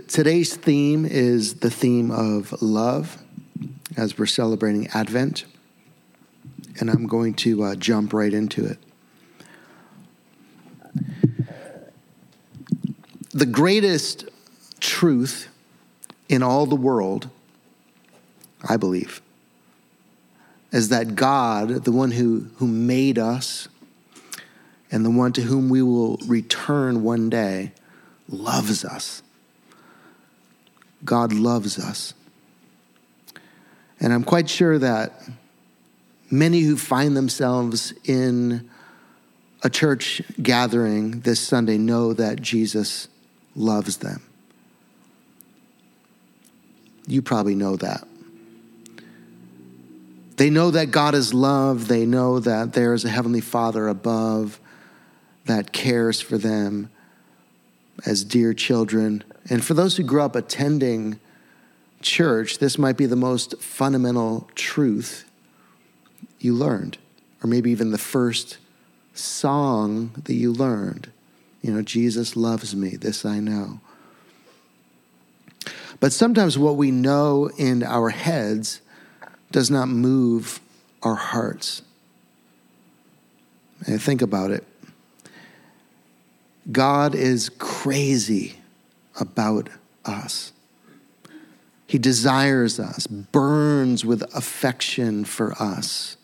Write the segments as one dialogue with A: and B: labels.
A: today's theme is the theme of love as we're celebrating Advent. And I'm going to uh, jump right into it. The greatest truth in all the world, I believe, is that God, the one who, who made us and the one to whom we will return one day, loves us. God loves us. And I'm quite sure that many who find themselves in a church gathering this Sunday know that Jesus loves them. You probably know that. They know that God is love. They know that there is a Heavenly Father above that cares for them as dear children. And for those who grew up attending church, this might be the most fundamental truth you learned, or maybe even the first song that you learned. You know, Jesus loves me, this I know. But sometimes what we know in our heads does not move our hearts. And think about it. God is crazy about us. He desires us, burns with affection for us.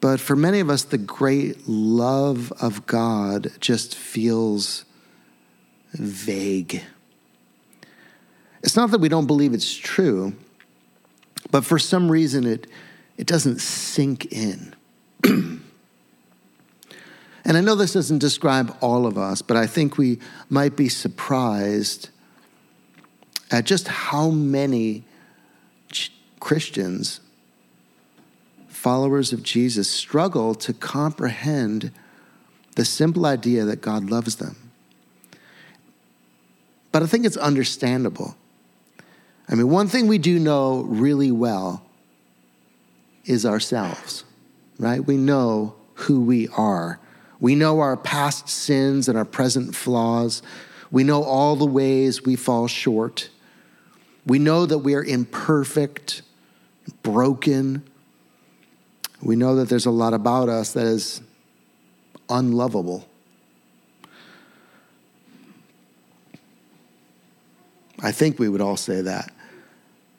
A: But for many of us, the great love of God just feels vague. It's not that we don't believe it's true, but for some reason it, it doesn't sink in. And I know this doesn't describe all of us, but I think we might be surprised at just how many Christians, followers of Jesus, struggle to comprehend the simple idea that God loves them. But I think it's understandable. I mean, one thing we do know really well is ourselves, right? We know who we are we know our past sins and our present flaws. We know all the ways we fall short. We know that we are imperfect, broken. We know that there's a lot about us that is unlovable. I think we would all say that.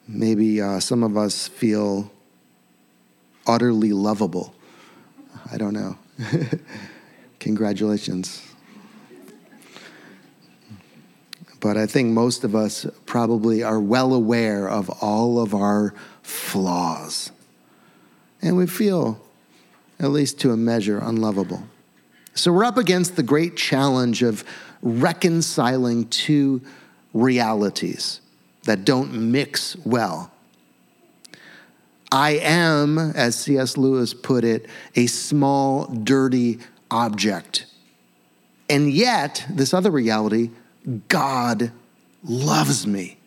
A: Maybe uh, some of us feel utterly lovable. I don't know. Congratulations. But I think most of us probably are well aware of all of our flaws. And we feel, at least to a measure, unlovable. So we're up against the great challenge of reconciling two realities that don't mix well. I am, as C.S. Lewis put it, a small, dirty object. And yet, this other reality, God loves me.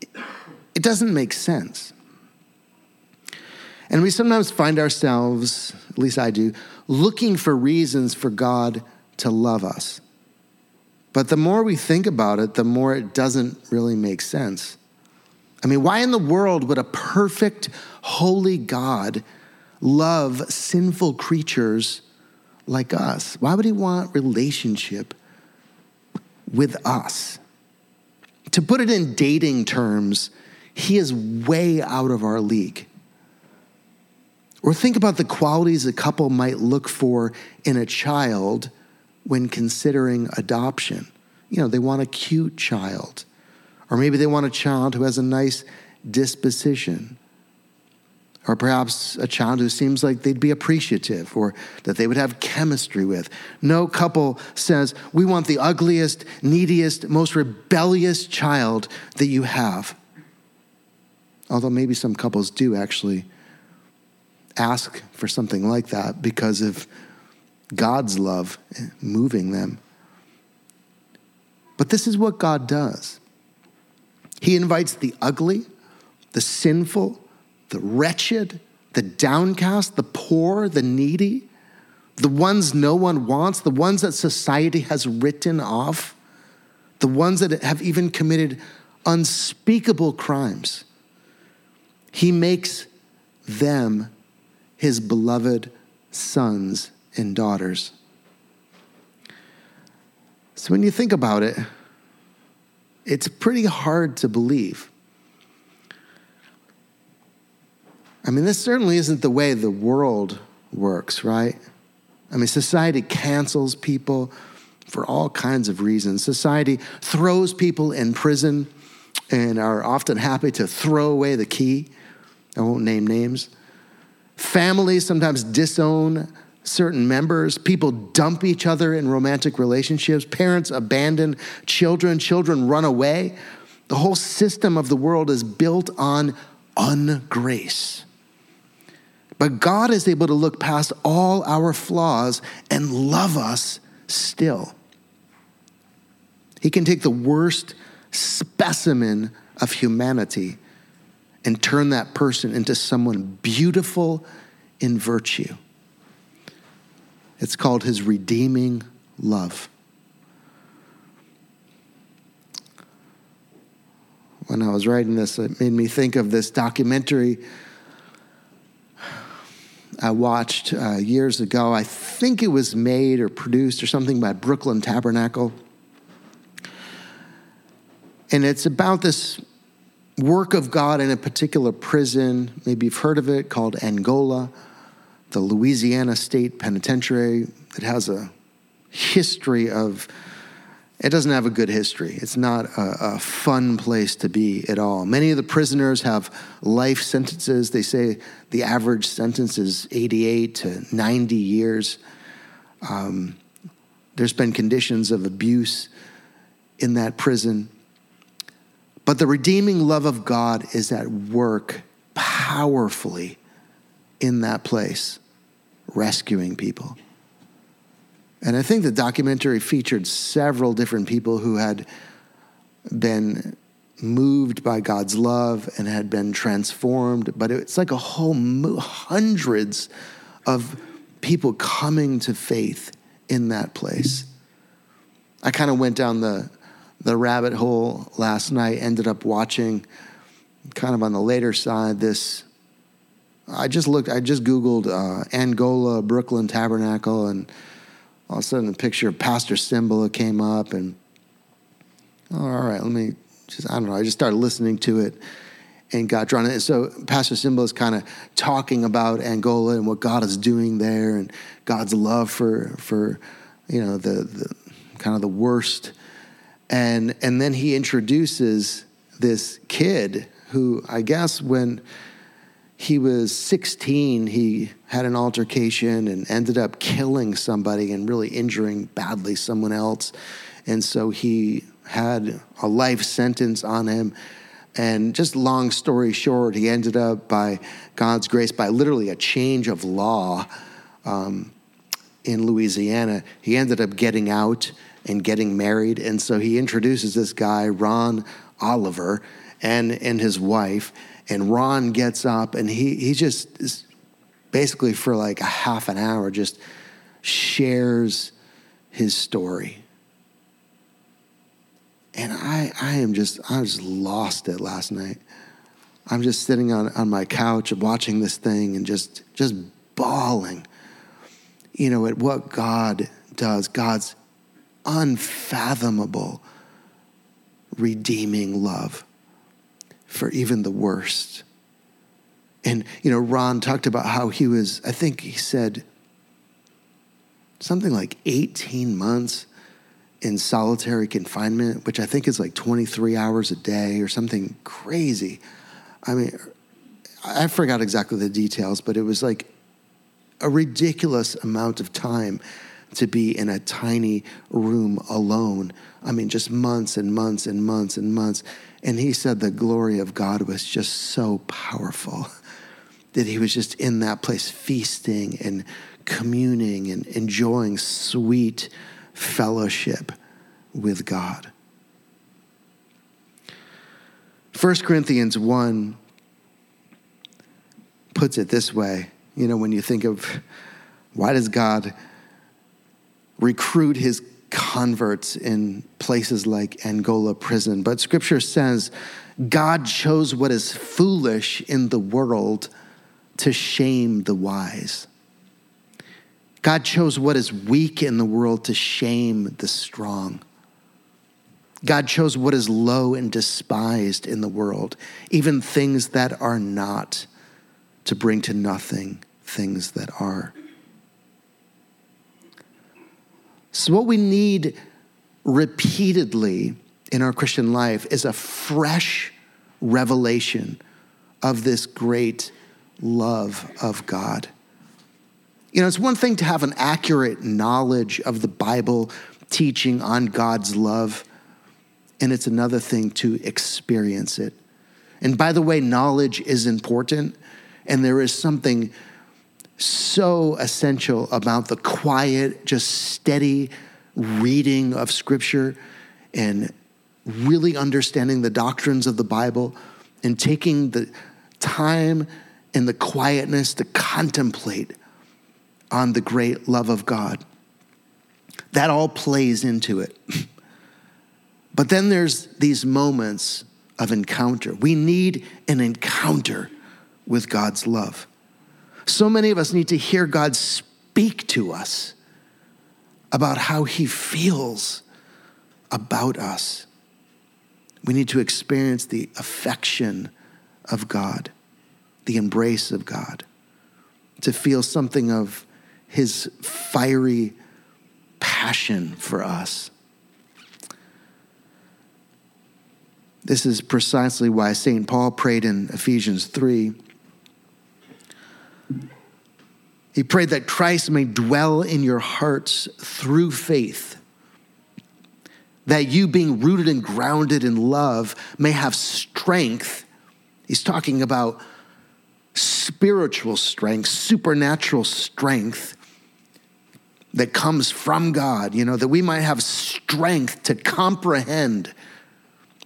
A: It doesn't make sense. And we sometimes find ourselves, at least I do, looking for reasons for God to love us. But the more we think about it, the more it doesn't really make sense. I mean, why in the world would a perfect, holy God love sinful creatures like us? Why would he want relationship with us? To put it in dating terms, he is way out of our league. Or think about the qualities a couple might look for in a child when considering adoption. You know, they want a cute child, or maybe they want a child who has a nice disposition or perhaps a child who seems like they'd be appreciative or that they would have chemistry with. No couple says, We want the ugliest, neediest, most rebellious child that you have. Although maybe some couples do actually ask for something like that because of God's love moving them. But this is what God does He invites the ugly, the sinful, the wretched, the downcast, the poor, the needy, the ones no one wants, the ones that society has written off. the ones that have even committed unspeakable crimes. He makes them his beloved sons and daughters. So when you think about it, it's pretty hard to believe. I mean, this certainly isn't the way the world works, right? I mean, society cancels people for all kinds of reasons. Society throws people in prison and are often happy to throw away the key. I won't name names. Families sometimes disown certain members. People dump each other in romantic relationships. Parents abandon children. Children run away. The whole system of the world is built on ungrace. But God is able to look past all our flaws and love us still. He can take the worst specimen of humanity and turn that person into someone beautiful in virtue. It's called his redeeming love. When I was writing this, it made me think of this documentary I watched uh, years ago. I think it was made or produced or something by Brooklyn Tabernacle. And it's about this work of God in a particular prison. Maybe you've heard of it called Angola, the Louisiana State Penitentiary. It has a history of it doesn't have a good history. It's not a, a, fun place to be at all. Many of the prisoners have life sentences. They say the average sentence is 88 to 90 years. Um, there's been conditions of abuse in that prison. But the redeeming love of God is at work powerfully in that place, rescuing people. And I think the documentary featured several different people who had been moved by God's love and had been transformed. But it's like a whole mo- hundreds of people coming to faith in that place. I kind of went down the the rabbit hole last night. Ended up watching, kind of on the later side, this. I just looked. I just googled uh, Angola Brooklyn Tabernacle and all of a sudden the picture of Pastor Cymbala came up, and oh, all right, let me just, I don't know, I just started listening to it and got drawn in. So Pastor Cymbala is kind of talking about Angola and what God is doing there and God's love for, for you know, the, the kind of the worst. And, and then he introduces this kid who I guess when he was 16, he had an altercation and ended up killing somebody and really injuring badly someone else. And so he had a life sentence on him. And just long story short, he ended up, by God's grace, by literally a change of law um, in Louisiana, he ended up getting out and getting married. And so he introduces this guy, Ron Oliver, and, and his wife and Ron gets up and he he just is basically for like a half an hour just shares his story. And I I am just I just lost it last night. I'm just sitting on, on my couch watching this thing and just just bawling, you know, at what God does, God's unfathomable redeeming love for even the worst. And, you know, Ron talked about how he was, I think he said something like 18 months in solitary confinement, which I think is like 23 hours a day or something crazy. I mean, I forgot exactly the details, but it was like a ridiculous amount of time to be in a tiny room alone. I mean, just months and months and months and months. And he said the glory of God was just so powerful that he was just in that place feasting and communing and enjoying sweet fellowship with God. 1 Corinthians 1 puts it this way you know, when you think of why does God recruit his converts in places like Angola prison. But scripture says God chose what is foolish in the world to shame the wise. God chose what is weak in the world to shame the strong. God chose what is low and despised in the world, even things that are not, to bring to nothing things that are. So, what we need repeatedly in our Christian life is a fresh revelation of this great love of God. You know, it's one thing to have an accurate knowledge of the Bible teaching on God's love, and it's another thing to experience it. And by the way, knowledge is important, and there is something so essential about the quiet, just steady reading of Scripture and really understanding the doctrines of the Bible and taking the time and the quietness to contemplate on the great love of God. That all plays into it. But then there's these moments of encounter. We need an encounter with God's love. So many of us need to hear God speak to us about how he feels about us. We need to experience the affection of God, the embrace of God, to feel something of his fiery passion for us. This is precisely why St. Paul prayed in Ephesians 3 He prayed that Christ may dwell in your hearts through faith, that you, being rooted and grounded in love, may have strength. He's talking about spiritual strength, supernatural strength that comes from God, you know, that we might have strength to comprehend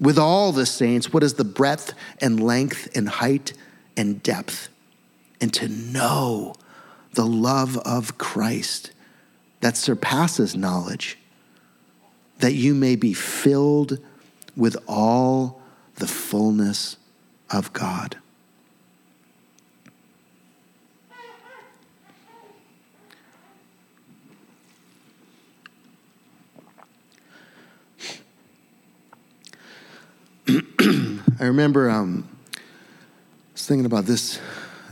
A: with all the saints what is the breadth and length and height and depth, and to know the love of Christ that surpasses knowledge, that you may be filled with all the fullness of God. I remember um, I was thinking about this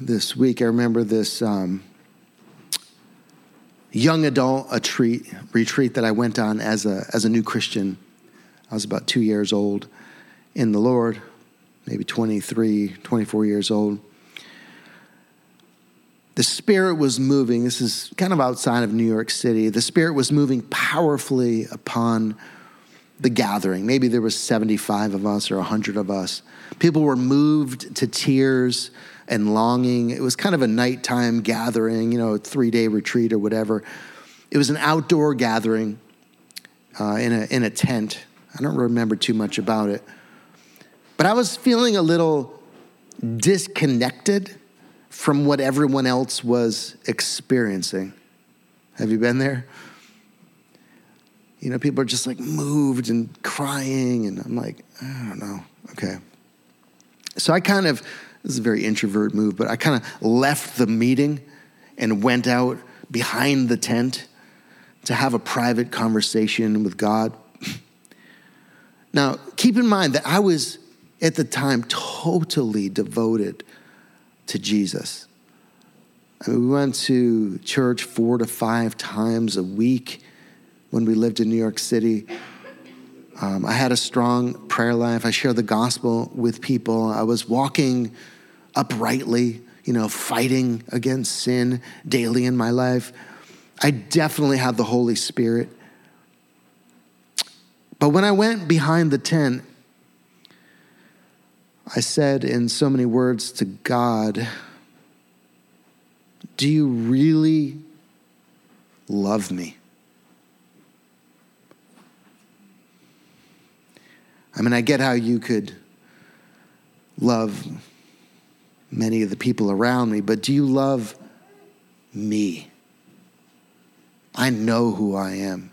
A: this week. I remember this um, young adult a treat, retreat that I went on as a, as a new Christian. I was about two years old in the Lord, maybe 23, 24 years old. The Spirit was moving. This is kind of outside of New York City. The Spirit was moving powerfully upon the gathering. Maybe there was 75 of us or 100 of us. People were moved to tears and longing. It was kind of a nighttime gathering, you know, a three day retreat or whatever. It was an outdoor gathering uh, in, a, in a tent. I don't remember too much about it. But I was feeling a little disconnected from what everyone else was experiencing. Have you been there? You know, people are just like moved and crying, and I'm like, I don't know. Okay. So I kind of this is a very introvert move, but I kind of left the meeting and went out behind the tent to have a private conversation with God. Now, keep in mind that I was at the time totally devoted to Jesus. I mean, we went to church four to five times a week when we lived in New York City. Um, I had a strong prayer life. I shared the gospel with people. I was walking uprightly, you know, fighting against sin daily in my life. I definitely have the Holy Spirit. But when I went behind the tent, I said in so many words to God, Do you really love me? I mean, I get how you could love many of the people around me, but do you love me? I know who I am.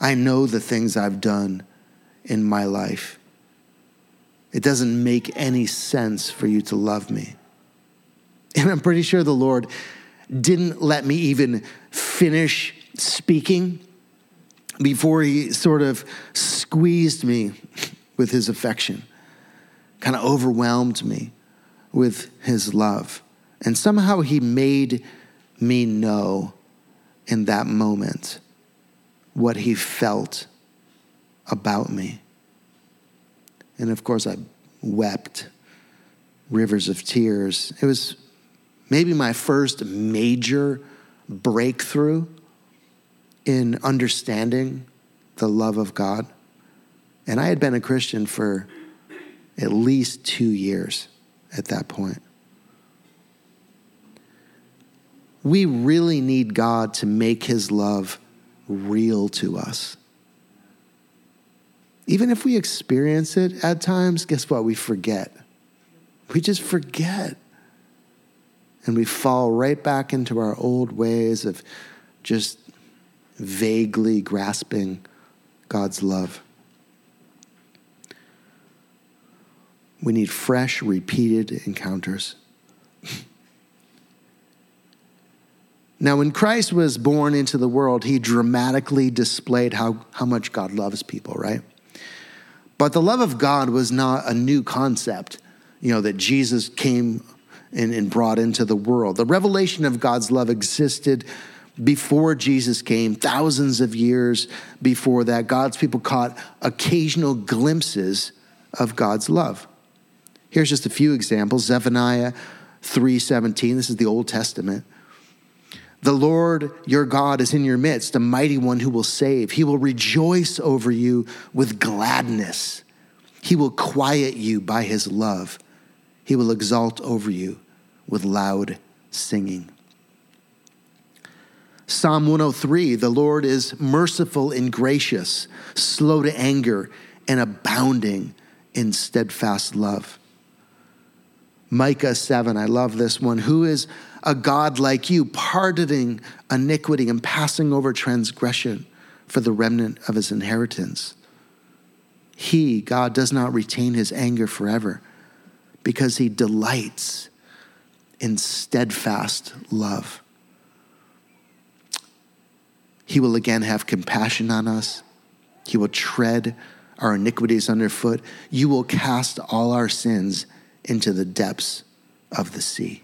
A: I know the things I've done in my life. It doesn't make any sense for you to love me. And I'm pretty sure the Lord didn't let me even finish speaking before he sort of squeezed me with his affection, kind of overwhelmed me with his love. And somehow he made me know in that moment what he felt about me. And of course, I wept rivers of tears. It was maybe my first major breakthrough in understanding the love of God. And I had been a Christian for at least two years at that point. We really need God to make his love real to us. Even if we experience it at times, guess what? We forget. We just forget. And we fall right back into our old ways of just vaguely grasping God's love. We need fresh, repeated encounters. now, when Christ was born into the world, he dramatically displayed how, how much God loves people, right? But the love of God was not a new concept, you know, that Jesus came and, and brought into the world. The revelation of God's love existed before Jesus came, thousands of years before that. God's people caught occasional glimpses of God's love. Here's just a few examples. Zephaniah 3:17. This is the Old Testament. The Lord your God is in your midst, a mighty one who will save. He will rejoice over you with gladness. He will quiet you by his love. He will exalt over you with loud singing. Psalm 103 The Lord is merciful and gracious, slow to anger, and abounding in steadfast love. Micah 7, I love this one. Who is a God like you, pardoning iniquity and passing over transgression for the remnant of his inheritance? He, God, does not retain his anger forever because he delights in steadfast love. He will again have compassion on us. He will tread our iniquities underfoot. You will cast all our sins into the depths of the sea.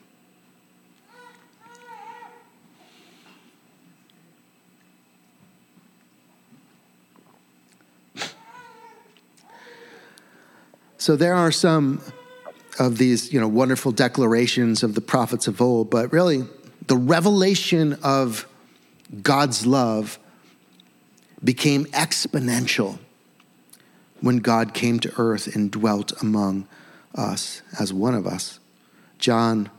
A: So there are some of these, you know, wonderful declarations of the prophets of old, but really the revelation of God's love became exponential when God came to earth and dwelt among us as one of us. John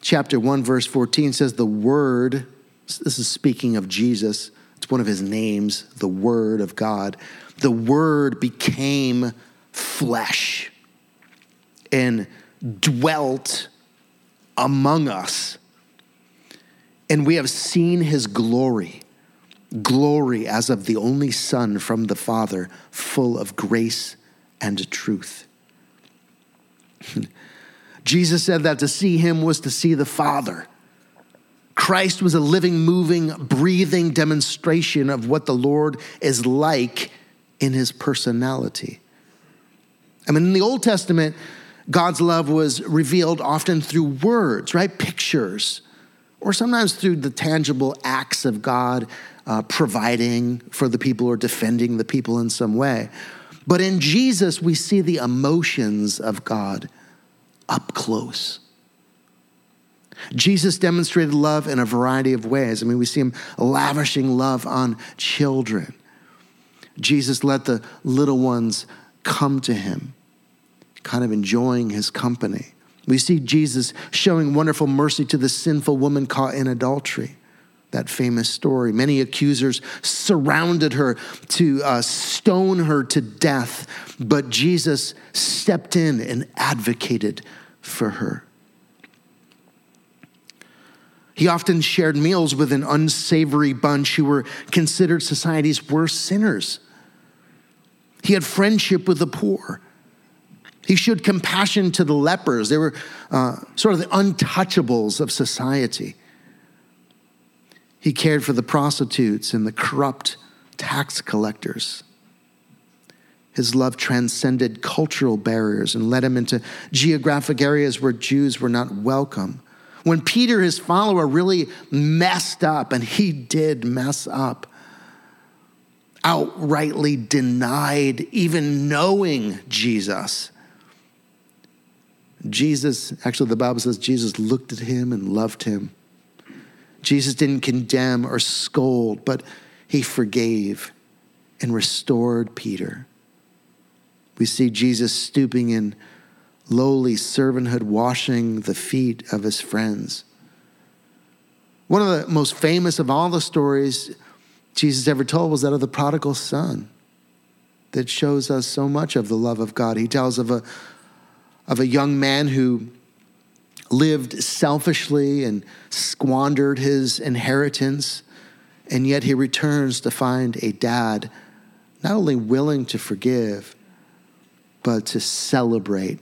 A: chapter 1, verse 14 says, The Word, this is speaking of Jesus, it's one of his names, the Word of God. The Word became flesh and dwelt among us. And we have seen his glory, glory as of the only Son from the Father, full of grace and truth. Jesus said that to see him was to see the Father. Christ was a living, moving, breathing demonstration of what the Lord is like in his personality. I mean, in the Old Testament, God's love was revealed often through words, right? Pictures, or sometimes through the tangible acts of God uh, providing for the people or defending the people in some way. But in Jesus, we see the emotions of God up close. Jesus demonstrated love in a variety of ways. I mean, we see him lavishing love on children. Jesus let the little ones come to him, kind of enjoying his company. We see Jesus showing wonderful mercy to the sinful woman caught in adultery that famous story. Many accusers surrounded her to uh, stone her to death, but Jesus stepped in and advocated for her. He often shared meals with an unsavory bunch who were considered society's worst sinners. He had friendship with the poor. He showed compassion to the lepers. They were uh, sort of the untouchables of society. He cared for the prostitutes and the corrupt tax collectors. His love transcended cultural barriers and led him into geographic areas where Jews were not welcome. When Peter, his follower, really messed up, and he did mess up, outrightly denied even knowing Jesus. Jesus, actually, the Bible says Jesus looked at him and loved him. Jesus didn't condemn or scold, but he forgave and restored Peter. We see Jesus stooping in lowly servanthood, washing the feet of his friends. One of the most famous of all the stories Jesus ever told was that of the prodigal son that shows us so much of the love of God. He tells of a, of a young man who lived selfishly and squandered his inheritance, and yet he returns to find a dad not only willing to forgive, but to celebrate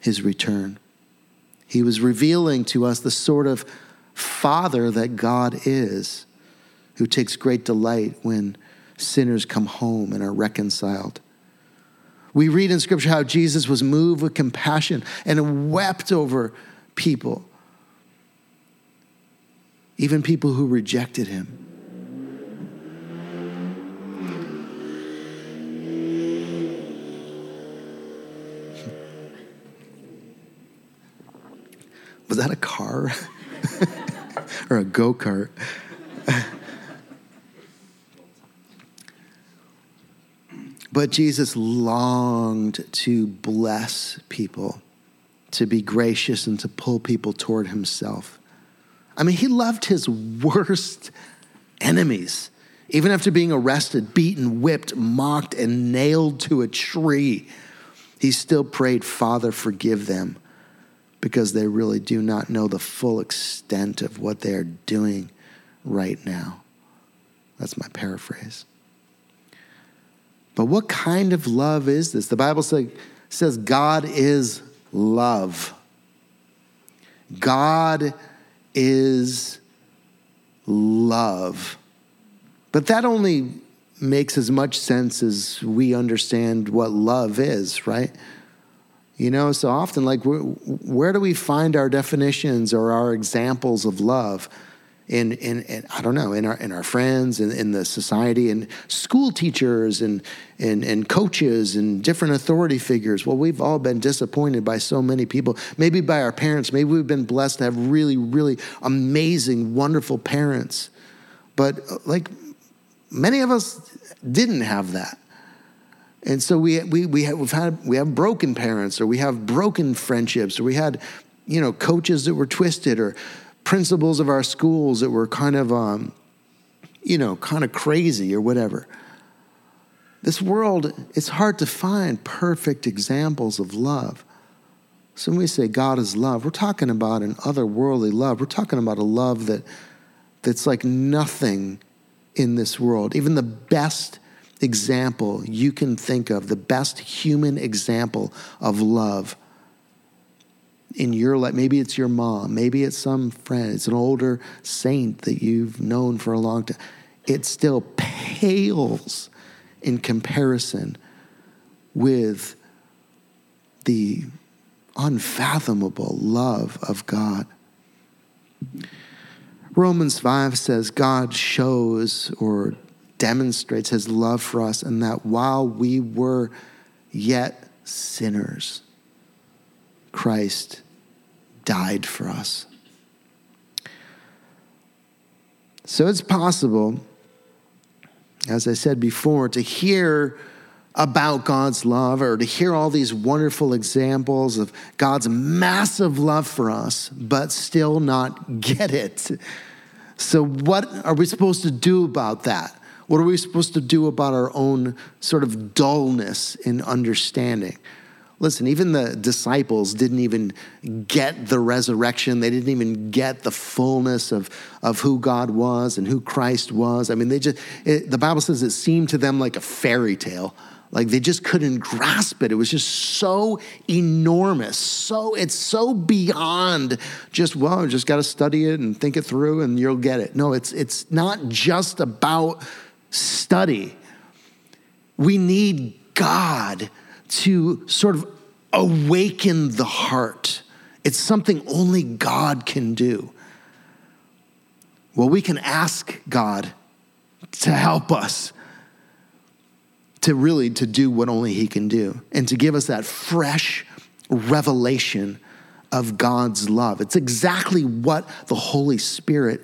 A: his return. He was revealing to us the sort of father that God is, who takes great delight when sinners come home and are reconciled. We read in Scripture how Jesus was moved with compassion and wept over people, even people who rejected him. Was that a car or a go kart? but Jesus longed to bless people, to be gracious, and to pull people toward himself. I mean, he loved his worst enemies. Even after being arrested, beaten, whipped, mocked, and nailed to a tree, he still prayed, Father, forgive them because they really do not know the full extent of what they are doing right now. That's my paraphrase. But what kind of love is this? The Bible say, says God is love. God is love. But that only makes as much sense as we understand what love is, right? You know, so often, like, where do we find our definitions or our examples of love? In, in, in I don't know, in our, in our friends, in, in the society, and school teachers, and, and, and coaches, and different authority figures. Well, we've all been disappointed by so many people, maybe by our parents. Maybe we've been blessed to have really, really amazing, wonderful parents. But, uh, like, many of us didn't have that. And so we, we, we have, we've had, we have broken parents or we have broken friendships or we had, you know, coaches that were twisted or principals of our schools that were kind of, um, you know, kind of crazy or whatever. This world, it's hard to find perfect examples of love. So when we say God is love, we're talking about an otherworldly love. We're talking about a love that, that's like nothing in this world. Even the best example you can think of, the best human example of love in your life. Maybe it's your mom, maybe it's some friend, it's an older saint that you've known for a long time. It still pales in comparison with the unfathomable love of God. Romans 5 says God shows or demonstrates his love for us, and that while we were yet sinners, Christ died for us. So it's possible, as I said before, to hear about God's love or to hear all these wonderful examples of God's massive love for us, but still not get it. So, what are we supposed to do about that? What are we supposed to do about our own sort of dullness in understanding? Listen, even the disciples didn't even get the resurrection. They didn't even get the fullness of, of who God was and who Christ was. I mean, they just, it, the Bible says it seemed to them like a fairy tale. Like they just couldn't grasp it. It was just so enormous. So it's so beyond just, well, you just got to study it and think it through and you'll get it. No, it's it's not just about study. We need God to sort of awaken the heart. It's something only God can do. Well, we can ask God to help us to really to do what only he can do and to give us that fresh revelation of God's love. It's exactly what the Holy Spirit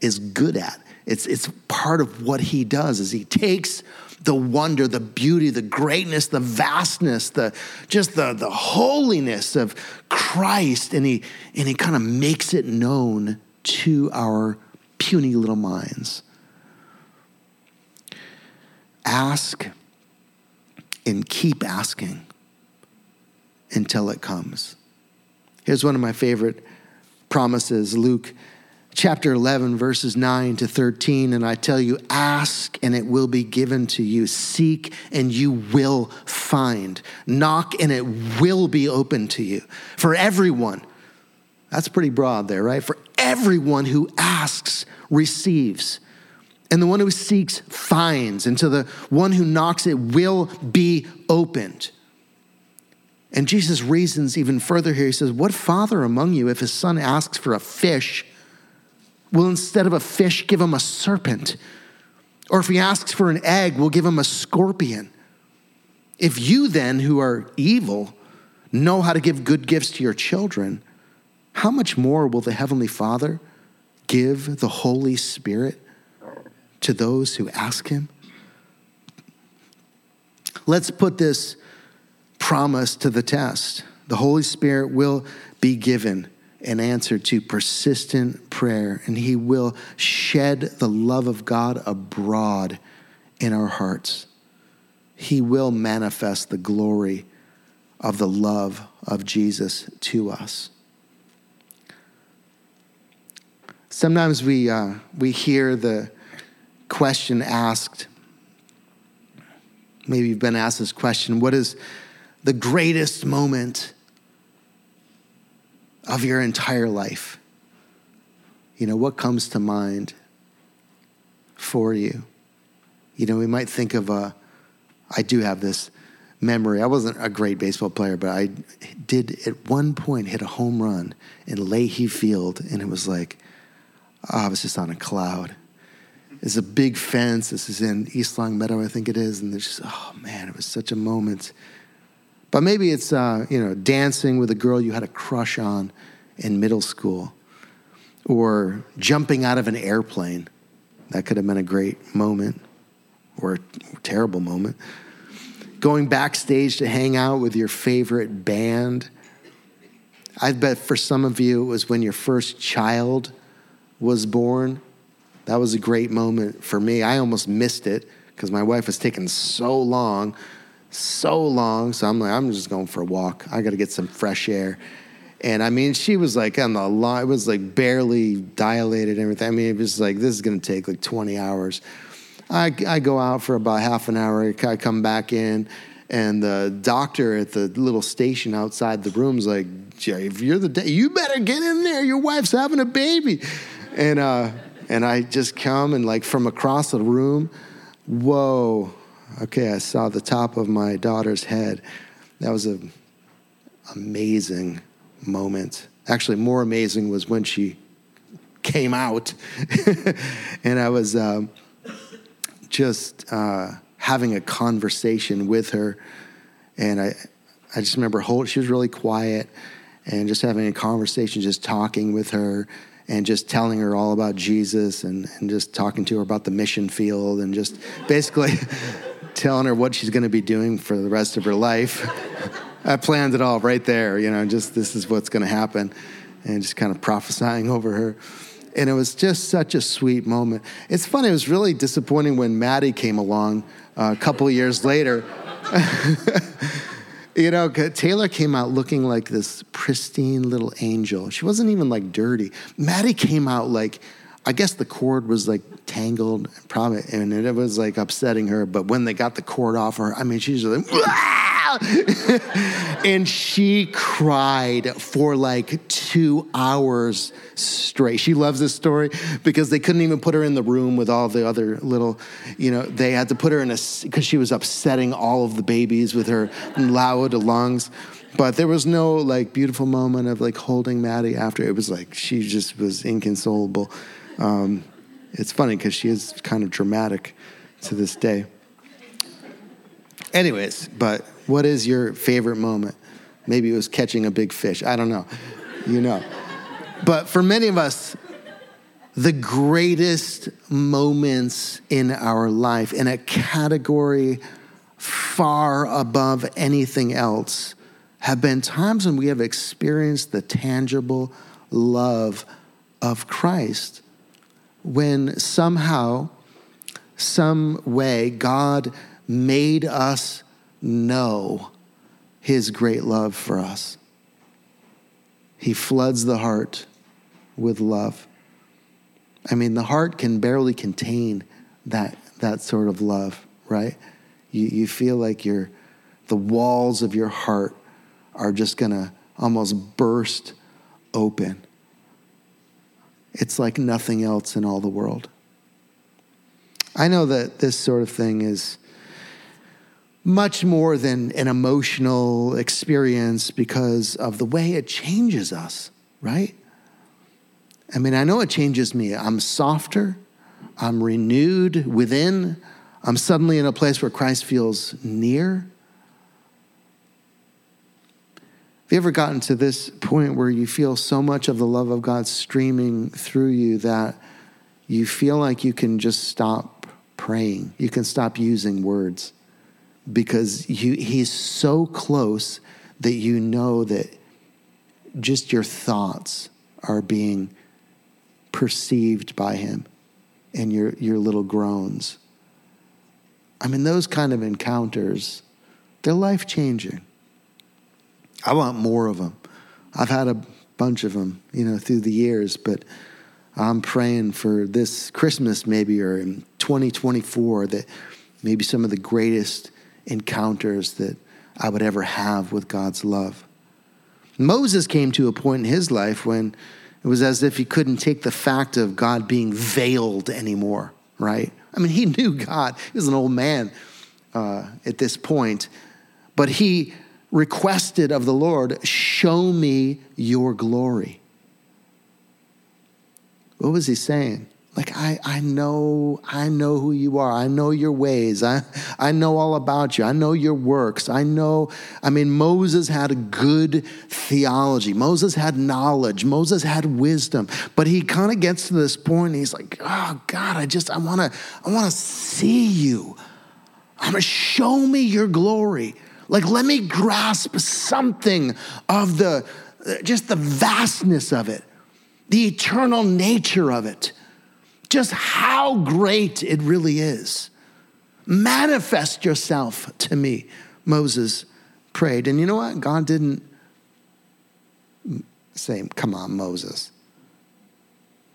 A: is good at. It's, it's part of what he does is he takes the wonder, the beauty, the greatness, the vastness, the just the, the holiness of Christ, and he and he kind of makes it known to our puny little minds. Ask and keep asking until it comes. Here's one of my favorite promises Luke chapter 11, verses 9 to 13. And I tell you, ask and it will be given to you. Seek and you will find. Knock and it will be open to you. For everyone, that's pretty broad there, right? For everyone who asks receives. And the one who seeks finds. And to the one who knocks, it will be opened. And Jesus reasons even further here. He says, What father among you, if his son asks for a fish, will instead of a fish give him a serpent. Or if he asks for an egg, we'll give him a scorpion. If you then, who are evil, know how to give good gifts to your children, how much more will the Heavenly Father give the Holy Spirit to those who ask him? Let's put this promise to the test. The Holy Spirit will be given an answer to persistent prayer, and He will shed the love of God abroad in our hearts. He will manifest the glory of the love of Jesus to us. Sometimes we, uh, we hear the question asked. Maybe you've been asked this question What is the greatest moment of your entire life. You know, what comes to mind for you? You know, we might think of a, I do have this memory. I wasn't a great baseball player, but I did at one point hit a home run in Leahy Field, and it was like, ah, oh, I was just on a cloud. It's a big fence. This is in East Longmeadow, I think it is, and there's just, oh man, it was such a moment. But maybe it's, uh, you know, dancing with a girl you had a crush on in middle school or jumping out of an airplane. That could have been a great moment or a terrible moment. Going backstage to hang out with your favorite band. I bet for some of you it was when your first child was born. That was a great moment for me. I almost missed it because my wife was taking so long so long. So I'm like, I'm just going for a walk. I got to get some fresh air. And I mean, she was like on the line, it was like barely dilated and everything. I mean, it was like, this is going to take like 20 hours. I, I go out for about half an hour. I come back in, and the doctor at the little station outside the room's like, if you're the, day, you better get in there. Your wife's having a baby. And, uh, and I just come and like from across the room, whoa, okay, I saw the top of my daughter's head. That was an amazing moment. Actually, more amazing was when she came out, and I was um, just uh, having a conversation with her, and I, I just remember hold, she was really quiet, and just having a conversation, just talking with her, and just telling her all about Jesus, and, and just talking to her about the mission field, and just basically telling her what she's going to be doing for the rest of her life. I planned it all right there, you know, just this is what's going to happen, and just kind of prophesying over her. And it was just such a sweet moment. It's funny, it was really disappointing when Maddie came along uh, a couple years later. you know, Taylor came out looking like this pristine little angel. She wasn't even like dirty. Maddie came out like, I guess the cord was like tangled, probably, and it was like upsetting her. But when they got the cord off her, I mean, she's like, and she cried for like two hours straight. She loves this story because they couldn't even put her in the room with all the other little, you know, they had to put her in a, because she was upsetting all of the babies with her loud lungs. But there was no like beautiful moment of like holding Maddie after. It was like she just was inconsolable. Um, it's funny because she is kind of dramatic to this day. Anyways, but what is your favorite moment? Maybe it was catching a big fish. I don't know. You know. But for many of us, the greatest moments in our life, in a category far above anything else, have been times when we have experienced the tangible love of Christ. When somehow, some way, God made us know his great love for us. He floods the heart with love. I mean, the heart can barely contain that, that sort of love, right? You, you feel like you the walls of your heart are just going to almost burst open. It's like nothing else in all the world. I know that this sort of thing is much more than an emotional experience because of the way it changes us, right? I mean, I know it changes me. I'm softer, I'm renewed within, I'm suddenly in a place where Christ feels near. Have you ever gotten to this point where you feel so much of the love of God streaming through you that you feel like you can just stop praying? You can stop using words because you, he's so close that you know that just your thoughts are being perceived by him and your, your little groans. I mean, those kind of encounters, they're life changing. I want more of them. I've had a bunch of them, you know, through the years, but I'm praying for this Christmas maybe or in 2024 that maybe some of the greatest encounters that I would ever have with God's love. Moses came to a point in his life when it was as if he couldn't take the fact of God being veiled anymore, right? I mean, he knew God. He was an old man uh, at this point, but he requested of the Lord, Show me your glory. What was he saying? like I, I know i know who you are. I know your ways. I, I know all about you. I know your works. I know i mean moses had a good theology. Moses had knowledge. Moses had wisdom. But he kind of gets to this point and he's like oh god i just i want to i want to see you. I'm to show me your glory like let me grasp something of the just the vastness of it the eternal nature of it just how great it really is. Manifest yourself to me, Moses prayed. And you know what? God didn't say, Come on, Moses.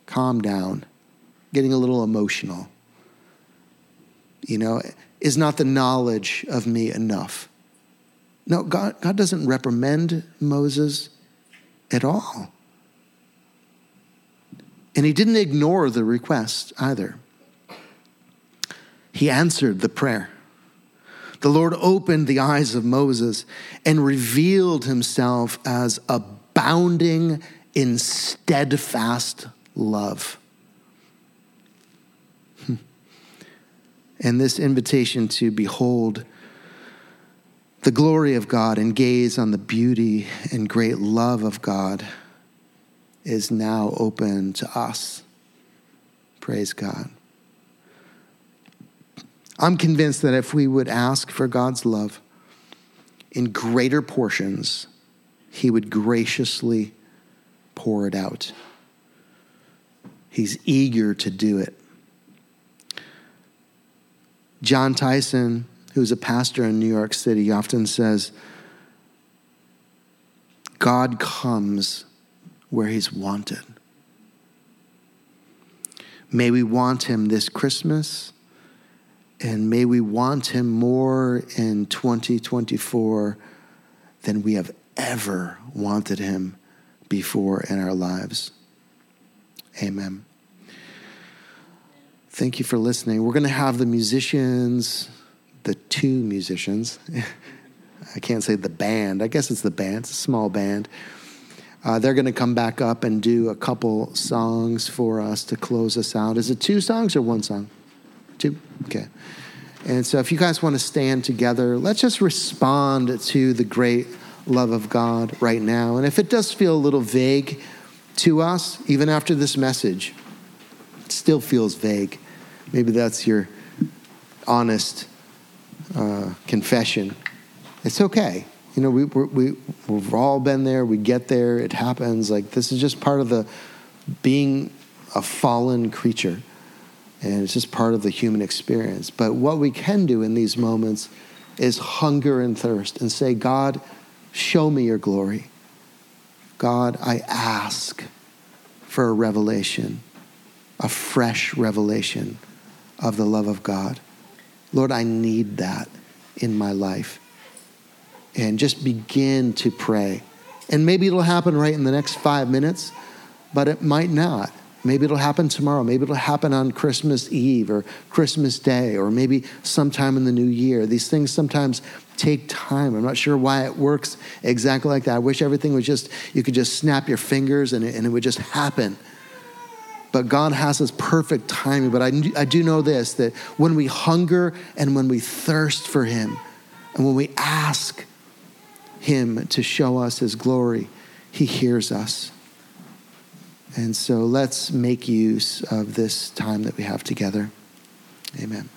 A: Calm down. Getting a little emotional. You know, is not the knowledge of me enough? No, God, God doesn't reprimand Moses at all. And he didn't ignore the request either. He answered the prayer. The Lord opened the eyes of Moses and revealed himself as abounding in steadfast love. And this invitation to behold the glory of God and gaze on the beauty and great love of God is now open to us. Praise God. I'm convinced that if we would ask for God's love in greater portions, He would graciously pour it out. He's eager to do it. John Tyson, who's a pastor in New York City, often says, God comes where he's wanted. May we want him this Christmas, and may we want him more in 2024 than we have ever wanted him before in our lives. Amen. Thank you for listening. We're going to have the musicians, the two musicians. I can't say the band. I guess it's the band. It's a small band. Uh, they're going to come back up and do a couple songs for us to close us out. Is it two songs or one song? Two? Okay. And so if you guys want to stand together, let's just respond to the great love of God right now. And if it does feel a little vague to us, even after this message, it still feels vague. Maybe that's your honest uh, confession. It's okay. You know, we, we, we've all been there. We get there. It happens. Like, this is just part of the being a fallen creature. And it's just part of the human experience. But what we can do in these moments is hunger and thirst and say, God, show me your glory. God, I ask for a revelation, a fresh revelation of the love of God. Lord, I need that in my life and just begin to pray. And maybe it'll happen right in the next five minutes, but it might not. Maybe it'll happen tomorrow. Maybe it'll happen on Christmas Eve or Christmas Day or maybe sometime in the new year. These things sometimes take time. I'm not sure why it works exactly like that. I wish everything was just, you could just snap your fingers and it, and it would just happen. But God has His perfect timing. But I, I do know this that when we hunger and when we thirst for Him and when we ask, him to show us His glory, He hears us. And so let's make use of this time that we have together. Amen.